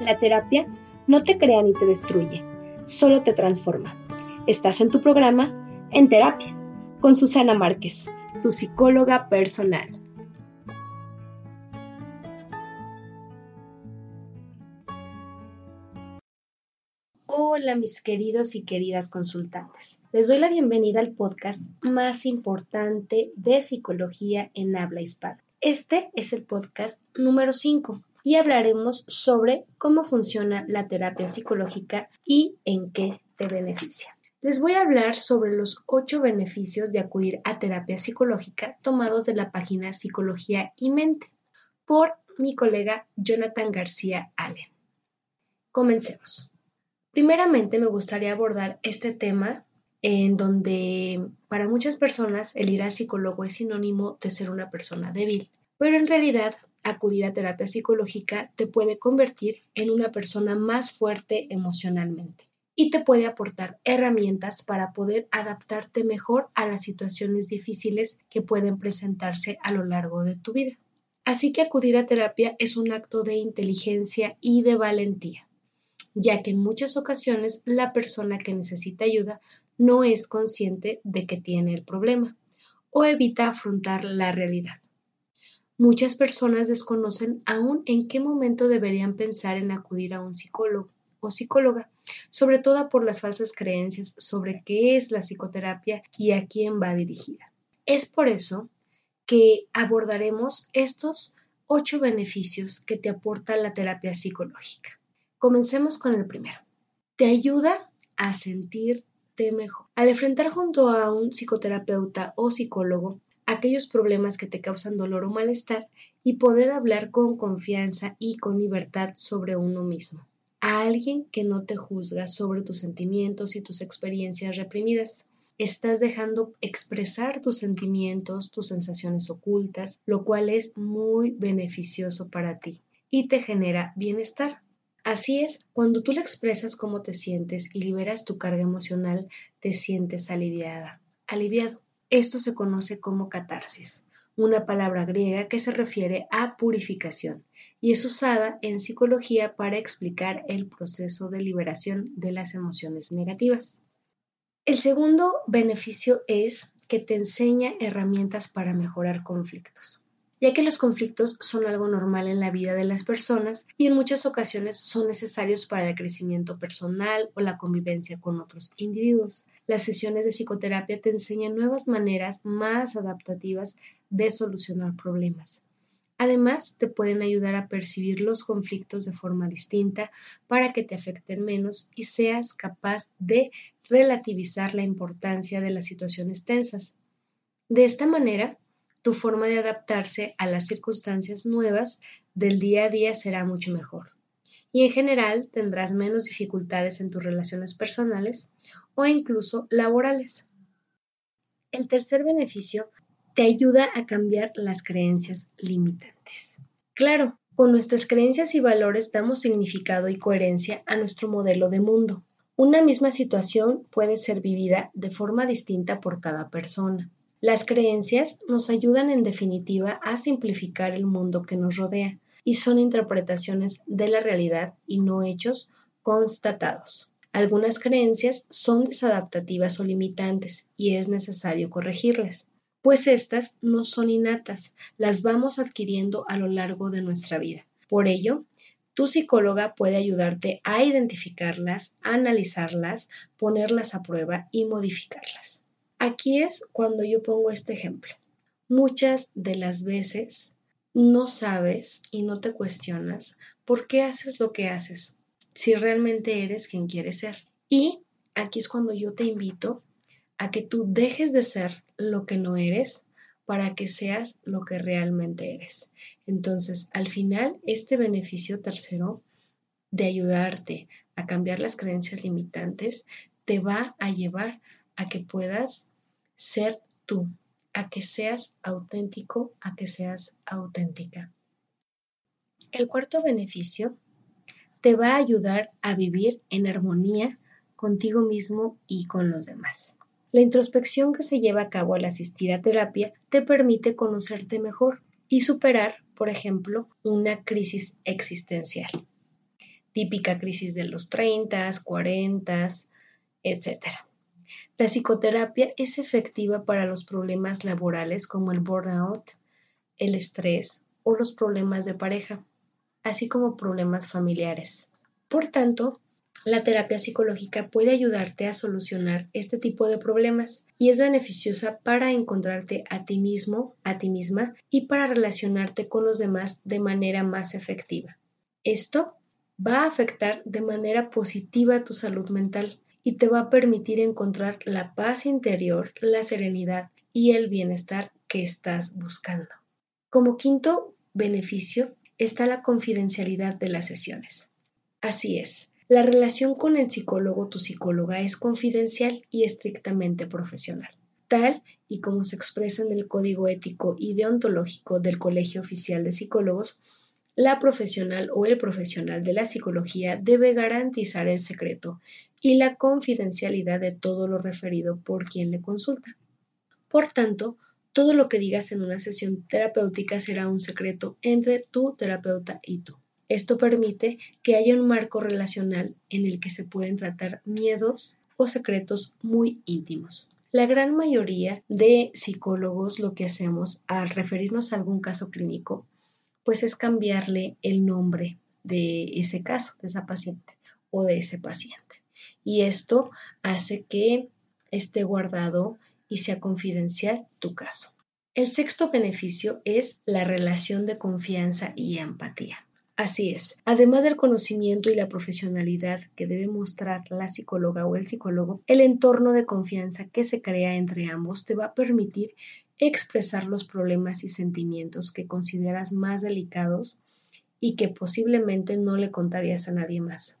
La terapia no te crea ni te destruye, solo te transforma. Estás en tu programa En Terapia con Susana Márquez, tu psicóloga personal. Hola mis queridos y queridas consultantes. Les doy la bienvenida al podcast más importante de psicología en habla hispana. Este es el podcast número 5 y hablaremos sobre cómo funciona la terapia psicológica y en qué te beneficia. Les voy a hablar sobre los ocho beneficios de acudir a terapia psicológica tomados de la página Psicología y Mente por mi colega Jonathan García Allen. Comencemos. Primeramente me gustaría abordar este tema en donde para muchas personas el ir al psicólogo es sinónimo de ser una persona débil, pero en realidad acudir a terapia psicológica te puede convertir en una persona más fuerte emocionalmente y te puede aportar herramientas para poder adaptarte mejor a las situaciones difíciles que pueden presentarse a lo largo de tu vida. Así que acudir a terapia es un acto de inteligencia y de valentía, ya que en muchas ocasiones la persona que necesita ayuda no es consciente de que tiene el problema o evita afrontar la realidad. Muchas personas desconocen aún en qué momento deberían pensar en acudir a un psicólogo o psicóloga, sobre todo por las falsas creencias sobre qué es la psicoterapia y a quién va dirigida. Es por eso que abordaremos estos ocho beneficios que te aporta la terapia psicológica. Comencemos con el primero. Te ayuda a sentirte mejor. Al enfrentar junto a un psicoterapeuta o psicólogo, aquellos problemas que te causan dolor o malestar y poder hablar con confianza y con libertad sobre uno mismo. A alguien que no te juzga sobre tus sentimientos y tus experiencias reprimidas. Estás dejando expresar tus sentimientos, tus sensaciones ocultas, lo cual es muy beneficioso para ti y te genera bienestar. Así es, cuando tú le expresas cómo te sientes y liberas tu carga emocional, te sientes aliviada, aliviado. Esto se conoce como catarsis, una palabra griega que se refiere a purificación y es usada en psicología para explicar el proceso de liberación de las emociones negativas. El segundo beneficio es que te enseña herramientas para mejorar conflictos ya que los conflictos son algo normal en la vida de las personas y en muchas ocasiones son necesarios para el crecimiento personal o la convivencia con otros individuos. Las sesiones de psicoterapia te enseñan nuevas maneras más adaptativas de solucionar problemas. Además, te pueden ayudar a percibir los conflictos de forma distinta para que te afecten menos y seas capaz de relativizar la importancia de las situaciones tensas. De esta manera, tu forma de adaptarse a las circunstancias nuevas del día a día será mucho mejor. Y en general tendrás menos dificultades en tus relaciones personales o incluso laborales. El tercer beneficio te ayuda a cambiar las creencias limitantes. Claro, con nuestras creencias y valores damos significado y coherencia a nuestro modelo de mundo. Una misma situación puede ser vivida de forma distinta por cada persona. Las creencias nos ayudan en definitiva a simplificar el mundo que nos rodea y son interpretaciones de la realidad y no hechos constatados. Algunas creencias son desadaptativas o limitantes y es necesario corregirlas, pues estas no son innatas, las vamos adquiriendo a lo largo de nuestra vida. Por ello, tu psicóloga puede ayudarte a identificarlas, analizarlas, ponerlas a prueba y modificarlas. Aquí es cuando yo pongo este ejemplo. Muchas de las veces no sabes y no te cuestionas por qué haces lo que haces, si realmente eres quien quieres ser. Y aquí es cuando yo te invito a que tú dejes de ser lo que no eres para que seas lo que realmente eres. Entonces, al final, este beneficio tercero de ayudarte a cambiar las creencias limitantes te va a llevar a que puedas ser tú, a que seas auténtico, a que seas auténtica. El cuarto beneficio te va a ayudar a vivir en armonía contigo mismo y con los demás. La introspección que se lleva a cabo al asistir a terapia te permite conocerte mejor y superar, por ejemplo, una crisis existencial. típica crisis de los 30, 40, etc. La psicoterapia es efectiva para los problemas laborales como el burnout, el estrés o los problemas de pareja, así como problemas familiares. Por tanto, la terapia psicológica puede ayudarte a solucionar este tipo de problemas y es beneficiosa para encontrarte a ti mismo, a ti misma y para relacionarte con los demás de manera más efectiva. Esto va a afectar de manera positiva tu salud mental y te va a permitir encontrar la paz interior, la serenidad y el bienestar que estás buscando. Como quinto beneficio está la confidencialidad de las sesiones. Así es, la relación con el psicólogo o tu psicóloga es confidencial y estrictamente profesional, tal y como se expresa en el Código Ético y Deontológico del Colegio Oficial de Psicólogos, la profesional o el profesional de la psicología debe garantizar el secreto y la confidencialidad de todo lo referido por quien le consulta. Por tanto, todo lo que digas en una sesión terapéutica será un secreto entre tu terapeuta y tú. Esto permite que haya un marco relacional en el que se pueden tratar miedos o secretos muy íntimos. La gran mayoría de psicólogos lo que hacemos al referirnos a algún caso clínico, pues es cambiarle el nombre de ese caso, de esa paciente o de ese paciente. Y esto hace que esté guardado y sea confidencial tu caso. El sexto beneficio es la relación de confianza y empatía. Así es. Además del conocimiento y la profesionalidad que debe mostrar la psicóloga o el psicólogo, el entorno de confianza que se crea entre ambos te va a permitir expresar los problemas y sentimientos que consideras más delicados y que posiblemente no le contarías a nadie más,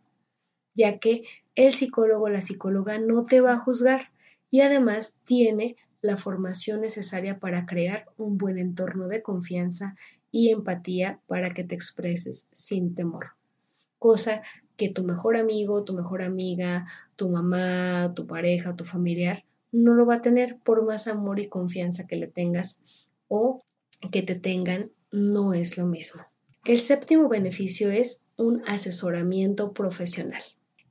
ya que el psicólogo o la psicóloga no te va a juzgar y además tiene la formación necesaria para crear un buen entorno de confianza y empatía para que te expreses sin temor. Cosa que tu mejor amigo, tu mejor amiga, tu mamá, tu pareja, tu familiar no lo va a tener por más amor y confianza que le tengas o que te tengan, no es lo mismo. El séptimo beneficio es un asesoramiento profesional.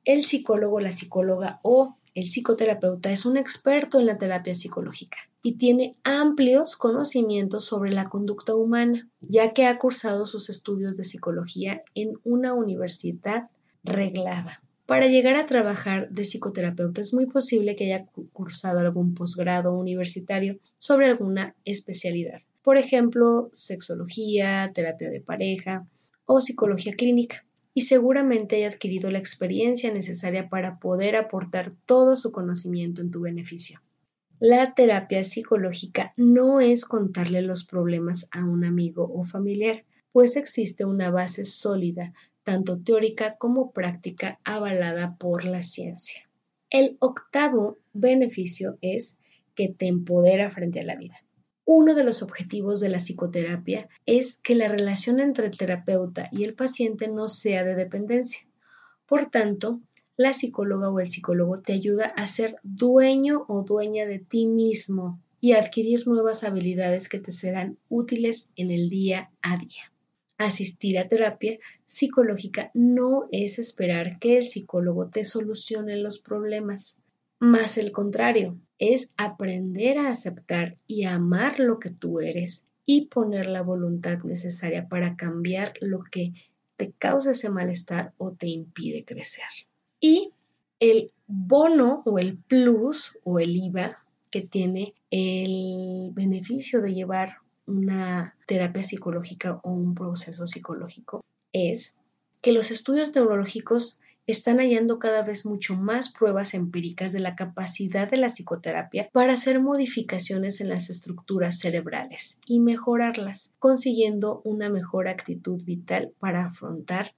El psicólogo, la psicóloga o el psicoterapeuta es un experto en la terapia psicológica y tiene amplios conocimientos sobre la conducta humana, ya que ha cursado sus estudios de psicología en una universidad reglada. Para llegar a trabajar de psicoterapeuta es muy posible que haya cursado algún posgrado universitario sobre alguna especialidad. Por ejemplo, sexología, terapia de pareja o psicología clínica y seguramente haya adquirido la experiencia necesaria para poder aportar todo su conocimiento en tu beneficio. La terapia psicológica no es contarle los problemas a un amigo o familiar, pues existe una base sólida, tanto teórica como práctica, avalada por la ciencia. El octavo beneficio es que te empodera frente a la vida. Uno de los objetivos de la psicoterapia es que la relación entre el terapeuta y el paciente no sea de dependencia. Por tanto, la psicóloga o el psicólogo te ayuda a ser dueño o dueña de ti mismo y a adquirir nuevas habilidades que te serán útiles en el día a día. Asistir a terapia psicológica no es esperar que el psicólogo te solucione los problemas, más el contrario, es aprender a aceptar y amar lo que tú eres y poner la voluntad necesaria para cambiar lo que te causa ese malestar o te impide crecer. Y el bono o el plus o el IVA que tiene el beneficio de llevar una terapia psicológica o un proceso psicológico es que los estudios neurológicos están hallando cada vez mucho más pruebas empíricas de la capacidad de la psicoterapia para hacer modificaciones en las estructuras cerebrales y mejorarlas, consiguiendo una mejor actitud vital para afrontar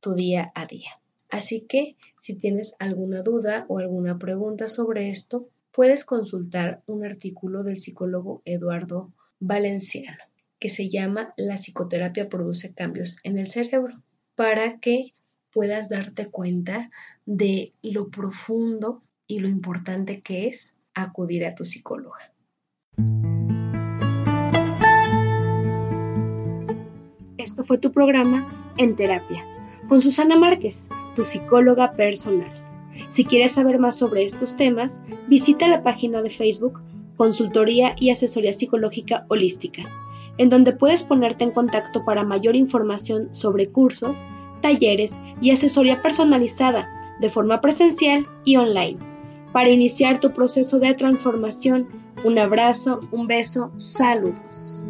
tu día a día. Así que, si tienes alguna duda o alguna pregunta sobre esto, puedes consultar un artículo del psicólogo Eduardo Valenciano que se llama La psicoterapia produce cambios en el cerebro para que puedas darte cuenta de lo profundo y lo importante que es acudir a tu psicóloga. Esto fue tu programa En Terapia con Susana Márquez, tu psicóloga personal. Si quieres saber más sobre estos temas, visita la página de Facebook Consultoría y Asesoría Psicológica Holística, en donde puedes ponerte en contacto para mayor información sobre cursos, talleres y asesoría personalizada de forma presencial y online. Para iniciar tu proceso de transformación, un abrazo, un beso, saludos.